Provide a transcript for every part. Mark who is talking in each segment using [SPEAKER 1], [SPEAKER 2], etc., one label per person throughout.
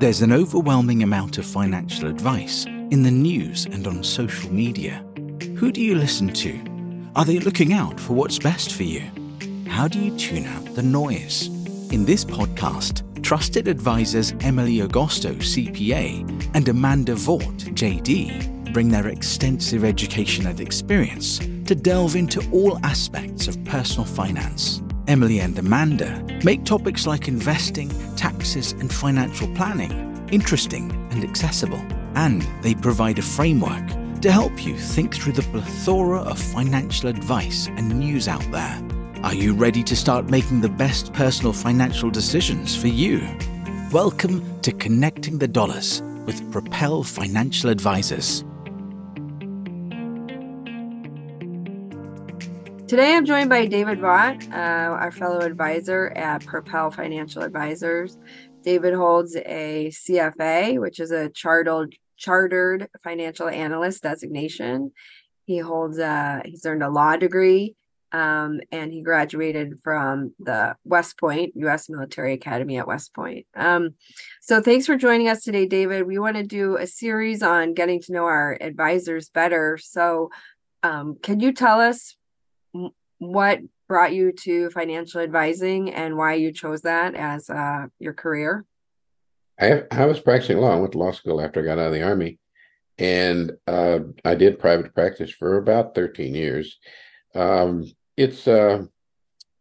[SPEAKER 1] There's an overwhelming amount of financial advice in the news and on social media. Who do you listen to? Are they looking out for what's best for you? How do you tune out the noise? In this podcast, trusted advisors Emily Agosto, CPA, and Amanda Vaught, JD, bring their extensive education and experience to delve into all aspects of personal finance. Emily and Amanda make topics like investing, taxes, and financial planning interesting and accessible. And they provide a framework to help you think through the plethora of financial advice and news out there. Are you ready to start making the best personal financial decisions for you? Welcome to Connecting the Dollars with Propel Financial Advisors.
[SPEAKER 2] Today I'm joined by David Vaught, uh, our fellow advisor at Propel Financial Advisors. David holds a CFA, which is a chartered chartered financial analyst designation. He holds a he's earned a law degree um, and he graduated from the West Point U.S. Military Academy at West Point. Um, so, thanks for joining us today, David. We want to do a series on getting to know our advisors better. So, um, can you tell us what brought you to financial advising and why you chose that as uh, your career?
[SPEAKER 3] I, I was practicing law. I went to law school after I got out of the army, and uh, I did private practice for about 13 years. Um, it's uh,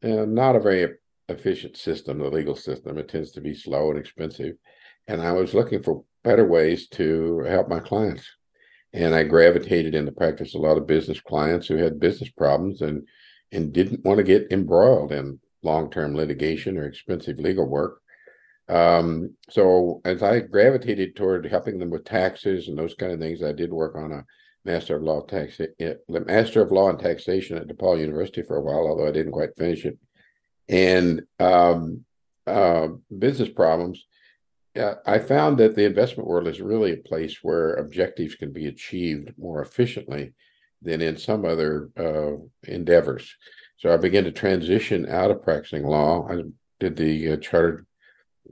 [SPEAKER 3] uh, not a very efficient system, the legal system. It tends to be slow and expensive. And I was looking for better ways to help my clients. And I gravitated into practice a lot of business clients who had business problems and and didn't want to get embroiled in long-term litigation or expensive legal work. Um, so as I gravitated toward helping them with taxes and those kind of things, I did work on a Master of Law tax the Master of Law and Taxation at DePaul University for a while, although I didn't quite finish it. And um, uh, business problems. I found that the investment world is really a place where objectives can be achieved more efficiently than in some other uh, endeavors. So I began to transition out of practicing law. I did the uh, chartered,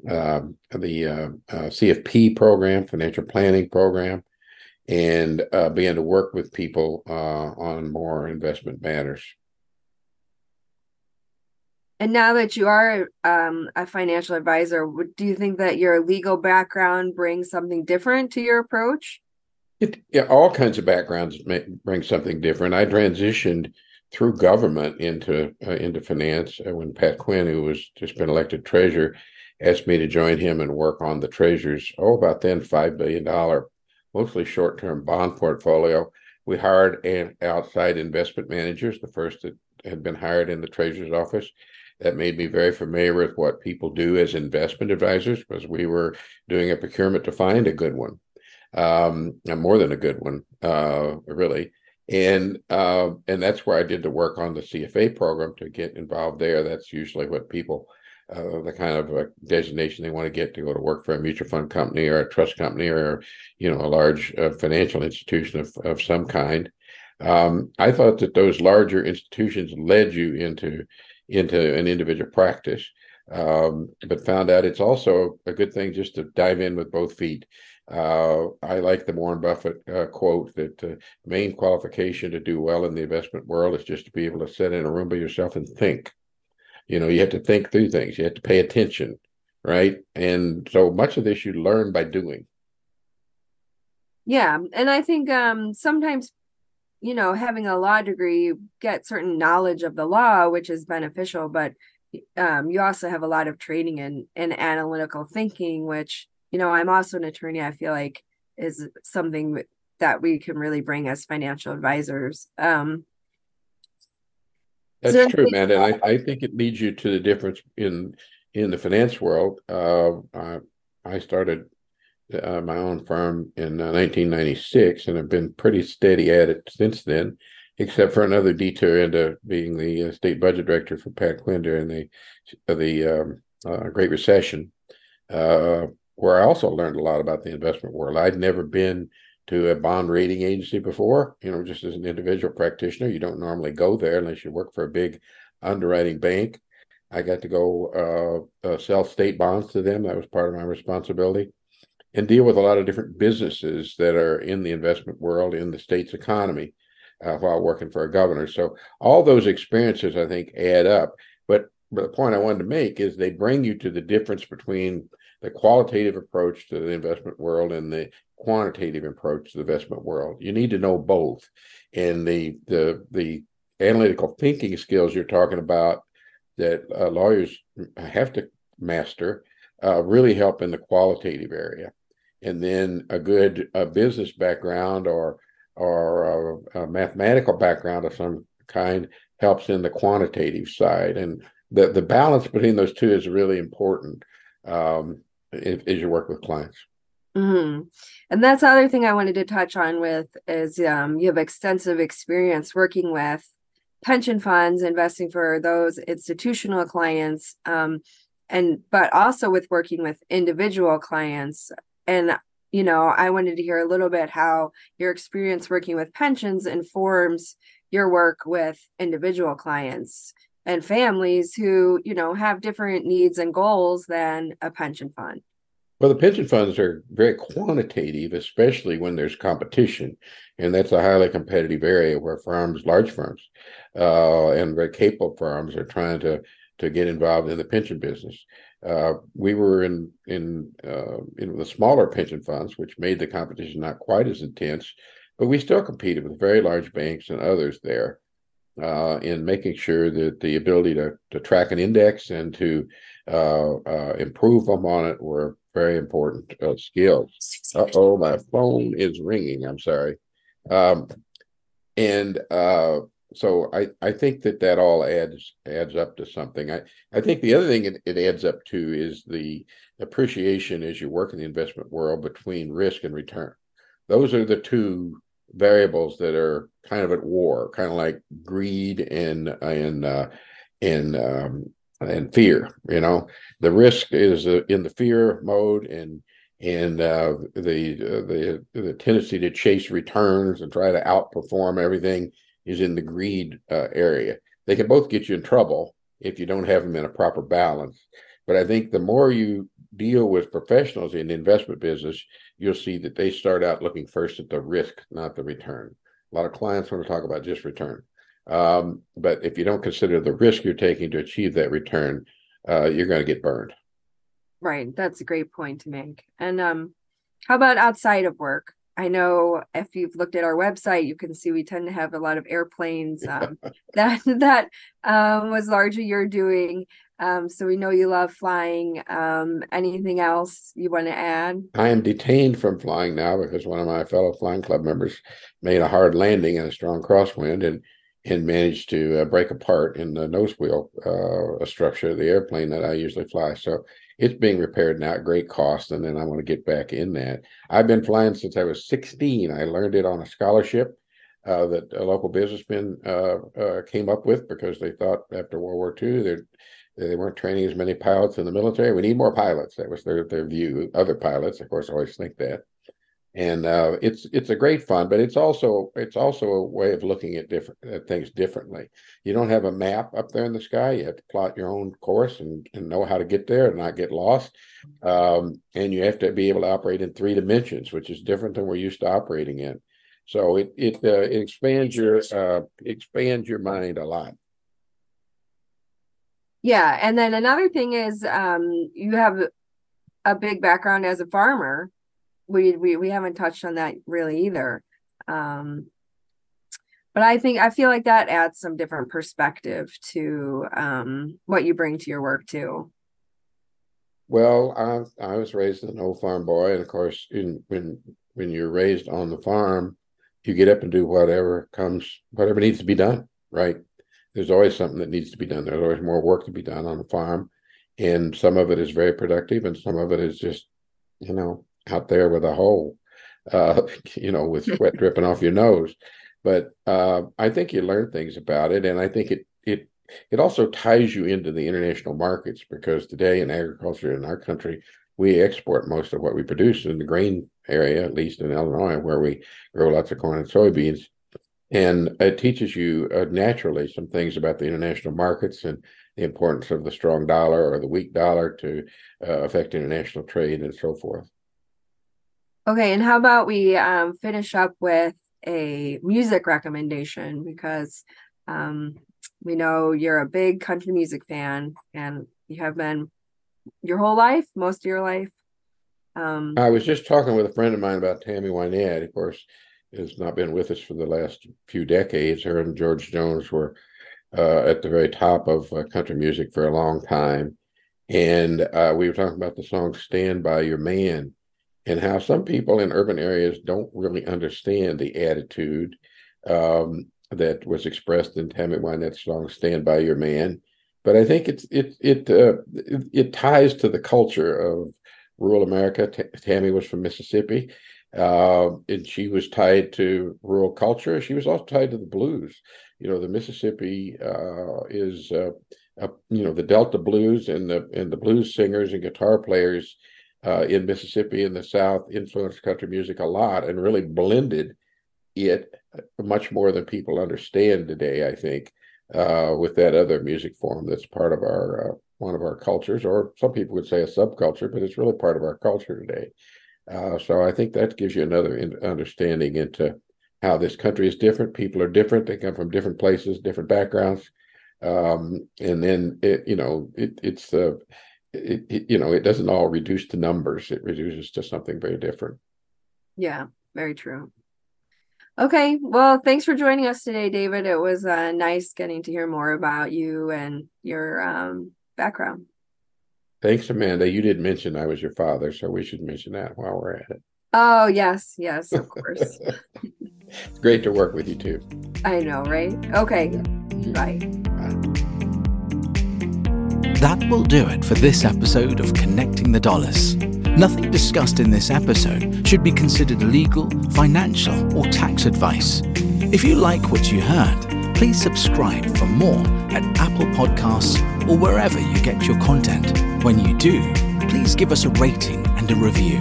[SPEAKER 3] um, the uh, uh, CFP program, financial planning program, and uh, began to work with people uh, on more investment matters.
[SPEAKER 2] And now that you are um, a financial advisor, do you think that your legal background brings something different to your approach?
[SPEAKER 3] It, yeah, all kinds of backgrounds may, bring something different. I transitioned through government into uh, into finance uh, when Pat Quinn, who was just been elected treasurer, asked me to join him and work on the treasurer's oh about then five billion dollar mostly short term bond portfolio. We hired an outside investment managers, the first that had been hired in the treasurer's office. That made me very familiar with what people do as investment advisors because we were doing a procurement to find a good one, um, more than a good one, uh, really. And uh, and that's where I did the work on the CFA program to get involved there. That's usually what people uh, the kind of designation they want to get to go to work for a mutual fund company or a trust company or you know a large uh, financial institution of, of some kind um, i thought that those larger institutions led you into into an individual practice um, but found out it's also a good thing just to dive in with both feet. Uh, I like the Warren Buffett uh, quote that uh, main qualification to do well in the investment world is just to be able to sit in a room by yourself and think. You know you have to think through things. You have to pay attention right? And so much of this you learn by doing.
[SPEAKER 2] Yeah and i think um sometimes you know having a law degree you get certain knowledge of the law which is beneficial but um you also have a lot of training in in analytical thinking which you know i'm also an attorney i feel like is something that we can really bring as financial advisors um
[SPEAKER 3] that's so true, man, and I, I think it leads you to the difference in in the finance world. Uh, I, I started uh, my own firm in uh, 1996, and have been pretty steady at it since then, except for another detour into being the uh, state budget director for Pat Quinn during the the um, uh, Great Recession, uh, where I also learned a lot about the investment world. I'd never been to a bond rating agency before. You know, just as an individual practitioner, you don't normally go there unless you work for a big underwriting bank. I got to go uh, uh, sell state bonds to them. That was part of my responsibility. And deal with a lot of different businesses that are in the investment world in the state's economy uh, while working for a governor. So all those experiences, I think, add up. But, but the point I wanted to make is they bring you to the difference between the qualitative approach to the investment world and the quantitative approach to the investment world. You need to know both, and the the the analytical thinking skills you're talking about that uh, lawyers have to master uh, really help in the qualitative area. And then a good uh, business background or or a, a, mathematical background of some kind helps in the quantitative side. And the, the balance between those two is really important um, if, as you work with clients.
[SPEAKER 2] Mm-hmm. And that's the other thing I wanted to touch on with is um, you have extensive experience working with pension funds, investing for those institutional clients, um, and but also with working with individual clients. And you know, I wanted to hear a little bit how your experience working with pensions informs your work with individual clients and families who, you know, have different needs and goals than a pension fund.
[SPEAKER 3] Well, the pension funds are very quantitative, especially when there's competition. And that's a highly competitive area where firms, large firms, uh, and very capable firms are trying to, to get involved in the pension business. Uh, we were in in uh, in the smaller pension funds, which made the competition not quite as intense, but we still competed with very large banks and others there uh, in making sure that the ability to to track an index and to uh, uh, improve on it were very important skills. oh, my phone is ringing. I'm sorry, um, and so I, I think that that all adds adds up to something. I, I think the other thing it, it adds up to is the appreciation as you work in the investment world between risk and return. Those are the two variables that are kind of at war, kind of like greed and and uh, and um, and fear. You know, the risk is uh, in the fear mode, and and uh, the uh, the the tendency to chase returns and try to outperform everything is in the greed uh, area. They can both get you in trouble if you don't have them in a proper balance. But I think the more you deal with professionals in the investment business, you'll see that they start out looking first at the risk, not the return. A lot of clients want to talk about just return. Um, but if you don't consider the risk you're taking to achieve that return, uh, you're going to get burned.
[SPEAKER 2] Right. That's a great point to make. And um, how about outside of work? I know if you've looked at our website, you can see we tend to have a lot of airplanes. Um, that that um, was largely you're doing. Um, so we know you love flying. Um, anything else you want to add?
[SPEAKER 3] I am detained from flying now because one of my fellow flying club members made a hard landing in a strong crosswind and and managed to uh, break apart in the nose wheel uh, structure of the airplane that I usually fly. So it's being repaired now at great cost, and then I want to get back in that. I've been flying since I was 16. I learned it on a scholarship uh, that a local businessman uh, uh, came up with because they thought after World War II they weren't training as many pilots in the military. We need more pilots. That was their their view. Other pilots, of course, always think that and uh, it's it's a great fun, but it's also it's also a way of looking at different at things differently. You don't have a map up there in the sky; you have to plot your own course and, and know how to get there and not get lost. Um, and you have to be able to operate in three dimensions, which is different than we're used to operating in. So it it, uh, it expands your uh, expands your mind a lot.
[SPEAKER 2] Yeah, and then another thing is um, you have a big background as a farmer we we we haven't touched on that really either. Um, but I think I feel like that adds some different perspective to um, what you bring to your work too.
[SPEAKER 3] Well, I I was raised an old farm boy, and of course, in, when when you're raised on the farm, you get up and do whatever comes, whatever needs to be done. Right? There's always something that needs to be done. There's always more work to be done on the farm, and some of it is very productive, and some of it is just, you know, out there with a hole, uh, you know, with sweat dripping off your nose. But uh, I think you learn things about it, and I think it it it also ties you into the international markets because today in agriculture in our country, we export most of what we produce in the grain area, at least in Illinois, where we grow lots of corn and soybeans. And it teaches you uh, naturally some things about the international markets and the importance of the strong dollar or the weak dollar to uh, affect international trade and so forth.
[SPEAKER 2] Okay, and how about we um, finish up with a music recommendation because um, we know you're a big country music fan and you have been your whole life, most of your life.
[SPEAKER 3] Um, I was just talking with a friend of mine about Tammy Wynette. Of course, has not been with us for the last few decades. Her and George Jones were uh, at the very top of uh, country music for a long time. And uh, we were talking about the song Stand By Your Man and how some people in urban areas don't really understand the attitude um, that was expressed in Tammy Wynette's song "Stand by Your Man." But I think it's it it uh, it, it, ties to the culture of rural America. T- Tammy was from Mississippi, uh, and she was tied to rural culture. She was also tied to the blues. You know, the Mississippi uh, is uh, you know the Delta blues and the and the blues singers and guitar players uh, in Mississippi in the South influenced country music a lot and really blended it much more than people understand today. I think uh, with that other music form that's part of our uh, one of our cultures, or some people would say a subculture, but it's really part of our culture today. Uh, so I think that gives you another in- understanding into how this country is different. People are different; they come from different places, different backgrounds, um, and then it, you know it, it's uh, it, it, you know it doesn't all reduce to numbers it reduces to something very different.
[SPEAKER 2] Yeah very true. Okay well thanks for joining us today david. It was uh, nice getting to hear more about you and your um, background.
[SPEAKER 3] Thanks amanda. You did mention i was your father so we should mention that while we're at it.
[SPEAKER 2] Oh yes yes of course.
[SPEAKER 3] It's great to work with you too.
[SPEAKER 2] I know right? Okay. Yeah. bye, bye.
[SPEAKER 1] That will do it for this episode of Connecting the Dollars. Nothing discussed in this episode should be considered legal, financial, or tax advice. If you like what you heard, please subscribe for more at Apple Podcasts or wherever you get your content. When you do, please give us a rating and a review.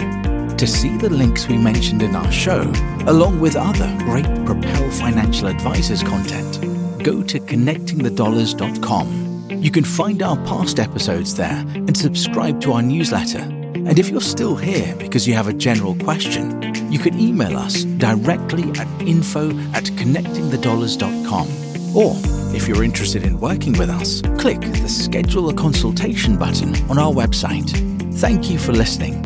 [SPEAKER 1] To see the links we mentioned in our show, along with other great Propel Financial Advisors content, go to connectingthedollars.com. You can find our past episodes there and subscribe to our newsletter. And if you're still here because you have a general question, you can email us directly at info at connectingthedollars.com. Or if you're interested in working with us, click the schedule a consultation button on our website. Thank you for listening